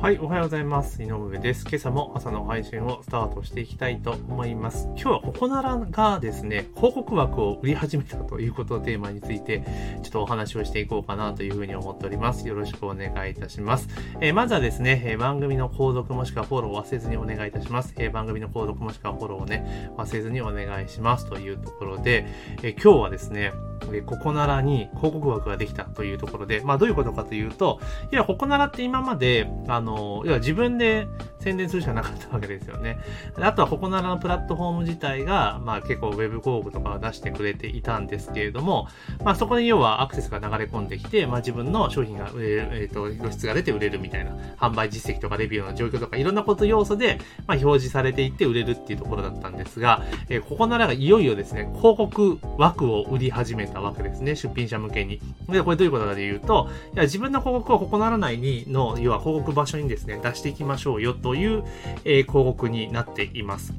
はい、おはようございます。井上です。今朝も朝の配信をスタートしていきたいと思います。今日はココナラがですね、広告枠を売り始めたということをテーマについて、ちょっとお話をしていこうかなというふうに思っております。よろしくお願いいたします。えーまずはですね、え番組の購読もしくはフォローを忘れずにお願いいたします。えー番組の購読もしくはフォローをね、忘れずにお願いしますというところで、えー今日はですね、えーココナラに広告枠ができたというところで、まあどういうことかというと、いや、ココナラって今まで、あの、要は自分で宣伝するしかなかったわけですよね。あとはココナラのプラットフォーム自体が、まあ結構ウェブ広告とかを出してくれていたんですけれども、まあそこに要はアクセスが流れ込んできて、まあ自分の商品が、えっ、と、露出が出て売れるみたいな、販売実績とかレビューの状況とかいろんなこと要素で、まあ表示されていって売れるっていうところだったんですが、えーココナラがいよいよですね、広告枠を売り始めたわけですね、出品者向けに。で、これどういうことかというと、いや自分の広告をココナラ内にの、要は広告場所にですね、出していきましょうよという、えー広告になっています。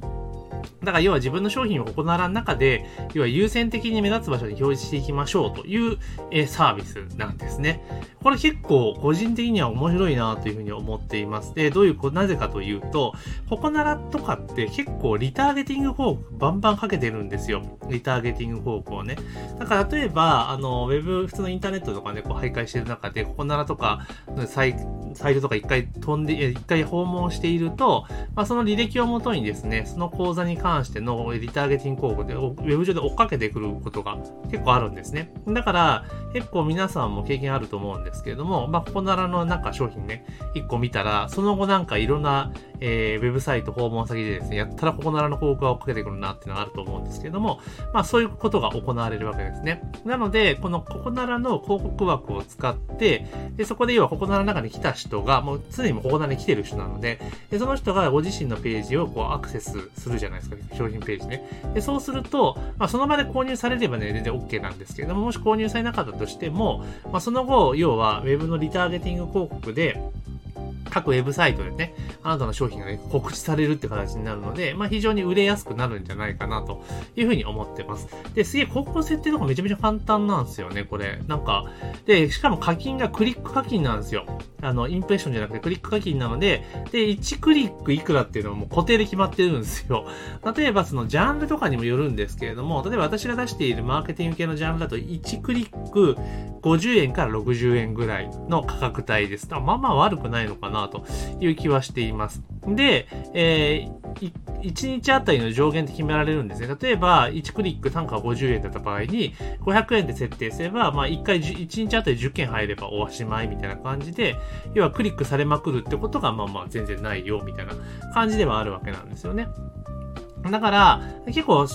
だから要は自分の商品をココナラの中で、要は優先的に目立つ場所に表示していきましょうという、えサービスなんですね。これ結構個人的には面白いなというふうに思っています。で、どういう、なぜかというと、ココナラとかって結構リターゲティング広告バンバンかけてるんですよ。リターゲティング広告をね。だから例えば、あの、ウェブ、普通のインターネットとかね、こう徘徊してる中で、ココナラとか、サイサイトとか一回飛んで、一回訪問していると、まあ、その履歴をもとにですね、その講座に関してのリターゲティング広告で、ウェブ上で追っかけてくることが結構あるんですね。だから、結構皆さんも経験あると思うんですけれども、まあ、ここならのなんか商品ね、一個見たら、その後なんかいろんな、えーウェブサイト訪問先でですね、やったらここならの広告が追っかけてくるなっていうのがあると思うんですけれども、まあそういうことが行われるわけですね。なので、このココナラの広告枠を使って、で、そこで要はココナラの中に来た人が、もう常にもうココナラに来てる人なので、でその人がご自身のページをこうアクセスするじゃないですか、商品ページね。で、そうすると、まあその場で購入されればね、全然 OK なんですけれども、もし購入されなかったとしても、まあその後、要は Web のリターゲティング広告で、各ウェブサイトでね、あなたの商品がね、告知されるって形になるので、まあ非常に売れやすくなるんじゃないかなというふうに思ってます。で、すげえ広告設定とかめちゃめちゃ簡単なんですよね、これ。なんか、で、しかも課金がクリック課金なんですよ。あの、インプレッションじゃなくてクリック課金なので、で、1クリックいくらっていうのはもう固定で決まってるんですよ。例えばそのジャンルとかにもよるんですけれども、例えば私が出しているマーケティング系のジャンルだと1クリック50円から60円ぐらいの価格帯です。あまあまあ悪くないのかなという気はしています。で、えー、1日あたりの上限って決められるんですね。例えば、1クリック単価50円だった場合に、500円で設定すれば、まあ1回10、1日あたり10件入ればおしまいみたいな感じで、要はクリックされまくるってことが、まあまあ全然ないよ、みたいな感じではあるわけなんですよね。だから、結構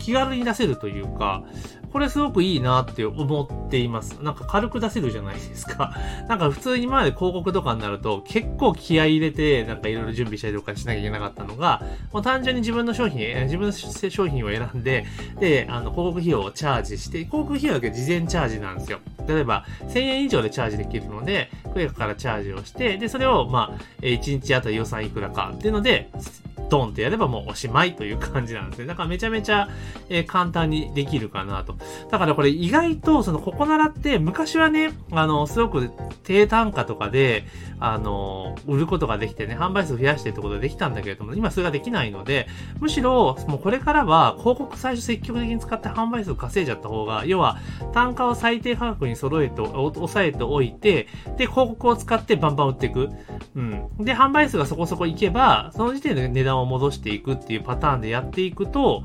気軽に出せるというか、これすごくいいなって思っています。なんか軽く出せるじゃないですか。なんか普通に今まで広告とかになると結構気合い入れてなんかいろいろ準備したりとかしなきゃいけなかったのが、もう単純に自分の商品、自分の商品を選んで、で、あの、広告費用をチャージして、広告費用だけ事前チャージなんですよ。例えば、1000円以上でチャージできるので、クレカからチャージをして、で、それを、まあ、1日あたり予算いくらかっていうので、ドンってやればもうおしまいという感じなんですね。だからめちゃめちゃ、えー簡単にできるかなと。だからこれ意外とそのココナラって昔はね、あの、すごく低単価とかで、あの、売ることができてね、販売数増やしてってことができたんだけれども、今それができないので、むしろ、もうこれからは広告最初積極的に使って販売数稼いじゃった方が、要は単価を最低価格に揃えて、抑えておいて、で、広告を使ってバンバン売っていく。うん。で、販売数がそこそこいけば、その時点で値段を戻していくっていうパターンでやっていくと、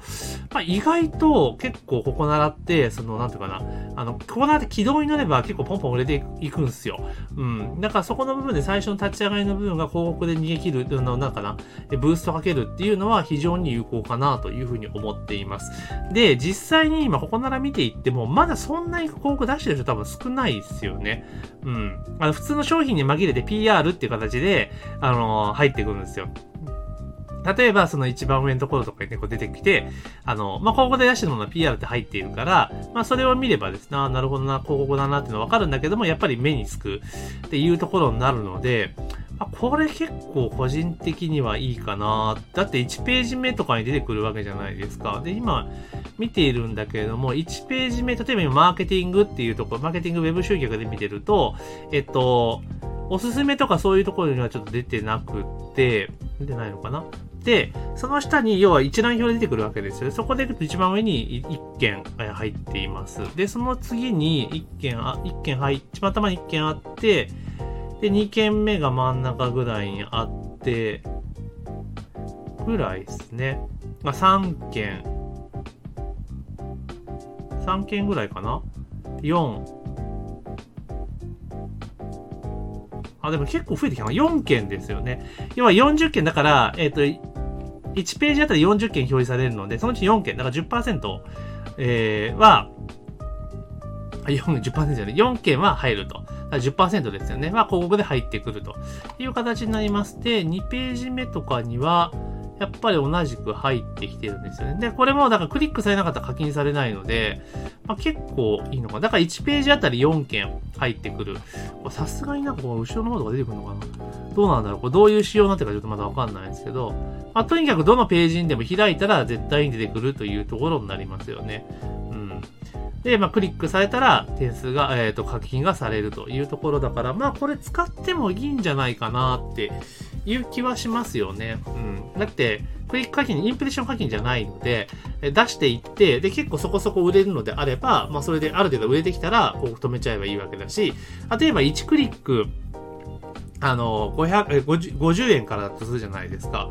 まあ、意外と結構ココナラって、その、なんていうかな、あの、ココナラって軌道に乗れば結構ポンポン売れていくんですよ。うん。だからそこの部分で最初の立ち上がりの部分が広告で逃げ切る、の、なんかな、えブーストかけるっていうのは非常に有効かなというふうに思っています。で、実際に今ココナラ見ていっても、まだそんなに広告出してる人多分少ないですよね。うん。あの、普通の商品に紛れて PR っていう形で、あの入ってくるんですよ。例えば、その一番上のところとかにね、こう出てきて、あの、まあ、ここで出してるものは PR って入っているから、まあ、それを見ればですね、あなるほどな、広告だなっていうのはわかるんだけども、やっぱり目につくっていうところになるので、まあこれ結構個人的にはいいかな。だって1ページ目とかに出てくるわけじゃないですか。で、今見ているんだけれども、1ページ目、例えば今マーケティングっていうところ、マーケティングウェブ集客で見てると、えっと、おすすめとかそういうところにはちょっと出てなくって、出てないのかな、その下に要は一覧表で出てくるわけですよ。そこでいくと一番上に1件入っています。で、その次に1件、あ、1件入っ、一番頭に1件あって、で、2件目が真ん中ぐらいにあって、ぐらいですね。まあ、3件、3件ぐらいかな ?4、あ、でも結構増えてきたな。4件ですよね。要は40件だから、えっ、と、1ページあたり40件表示されるので、そのうち4件、だから10%、えー、は、4 10%じゃない、4件は入ると。だから10%ですよね。まあ、広告で入ってくるという形になりまして、2ページ目とかには、やっぱり同じく入ってきてるんですよね。で、これも、だからクリックされなかったら課金されないので、まあ、結構いいのかな。だから1ページあたり4件入ってくる。さすがになんかこう後ろの方とか出てくるのかなどうなんだろうこれどういう仕様になってるかちょっとまだわかんないんですけど、まあ、とにかくどのページにでも開いたら絶対に出てくるというところになりますよね。うん。で、まあ、クリックされたら点数が、えっ、と、課金がされるというところだから、まあ、これ使ってもいいんじゃないかなっていう気はしますよね。うん。だって、クリック課金、インプレッション課金じゃないので、出していって、で、結構そこそこ売れるのであれば、まあ、それである程度売れてきたら、広告止めちゃえばいいわけだし、例えば1クリック、あの、500 50, 50円からだとするじゃないですか。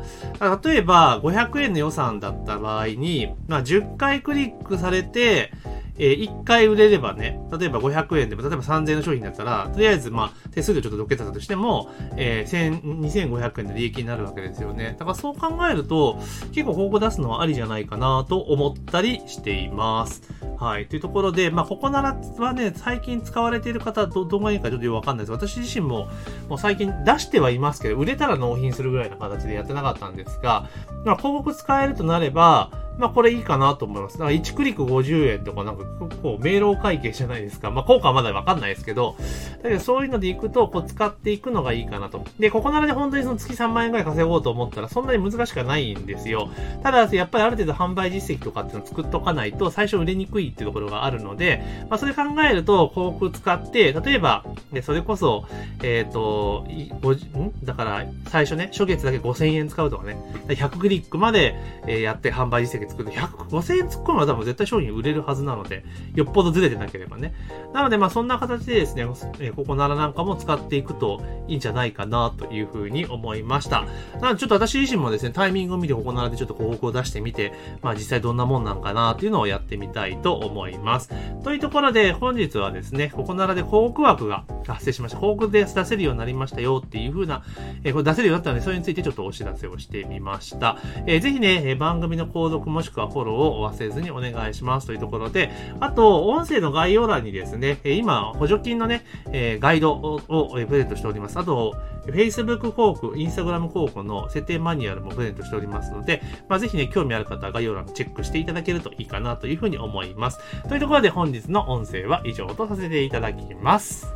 例えば、500円の予算だった場合に、まあ、10回クリックされて、えー1回売れればね、例えば500円でも、例えば3000円の商品だったら、とりあえず、まあ、手数料ちょっとどけたとしても、えー、1000 2500円の利益になるわけですよね。だからそう考えると、結構方向出すのはありじゃないかなと思ったりしています。はい。というところで、まあ、ここならはね、最近使われている方、ど、どうがいいかちょっとよくわかんないです。私自身も、もう最近出してはいますけど、売れたら納品するぐらいの形でやってなかったんですが、まあ、広告使えるとなれば、まあこれいいかなと思います。だから1クリック50円とかなんか結構明朗会計じゃないですか。まあ効果はまだわかんないですけど、だけどそういうのでいくと、こう使っていくのがいいかなと。で、ここならで本当にその月3万円ぐらい稼ごうと思ったらそんなに難しくはないんですよ。ただ、やっぱりある程度販売実績とかっていうのを作っとかないと最初売れにくいっていうところがあるので、まあそれ考えると広告使って、例えば、でそれこそ、えっ、と、いん？だから最初ね、初月だけ5000円使うとかね、100クリックまで、えやって販売実績作ると100、5000円突っ込めば多分絶対商品売れるはずなので、よっぽどずれてなければね。なのでまあそんな形でですね、えここならなんかも使っていくといいんじゃないかなというふうに思いました。なのでちょっと私自身もですね、タイミングを見てここならでちょっと広告を出してみて、まあ実際どんなもんなんかなっていうのをやってみたいと思います。というところで本日はですね、ここならで広告枠が発生しました。広告で出せるようになりましたよっていう風な、えーこれ出せるようになったので、それについてちょっとお知らせをしてみました。えーぜひね、え番組の購読もしくはフォローを忘れずにお願いしますというところで、あと、音声の概要欄にですね、今、補助金のね、えガイドをえプレゼントしております。あと、Facebook 広告、Instagram 広告の設定マニュアルもプレゼントしておりますので、まあ、ぜひね、興味ある方は概要欄チェックしていただけるといいかなというふうに思います。というところで本日の音声は以上とさせていただきます。